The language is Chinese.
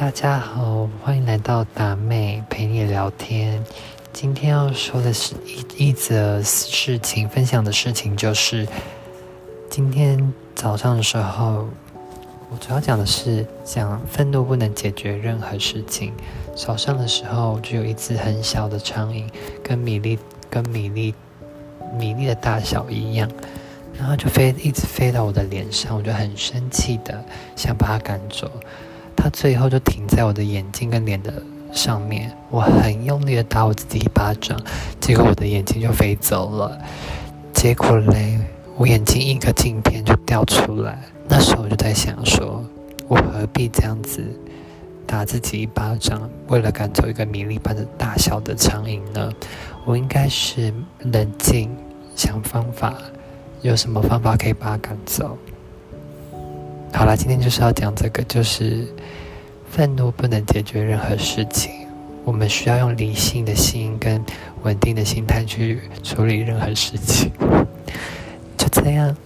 大家好，欢迎来到达妹陪你聊天。今天要说的是一一则事情，分享的事情就是今天早上的时候，我主要讲的是讲愤怒不能解决任何事情。早上的时候就有一只很小的苍蝇，跟米粒跟米粒米粒的大小一样，然后就飞一直飞到我的脸上，我就很生气的想把它赶走。它最后就停在我的眼睛跟脸的上面，我很用力的打我自己一巴掌，结果我的眼睛就飞走了。结果嘞，我眼睛一个镜片就掉出来。那时候我就在想说，我何必这样子打自己一巴掌，为了赶走一个米粒般的大小的苍蝇呢？我应该是冷静想方法，有什么方法可以把它赶走？好了，今天就是要讲这个，就是愤怒不能解决任何事情，我们需要用理性的心跟稳定的心态去处理任何事情，就这样。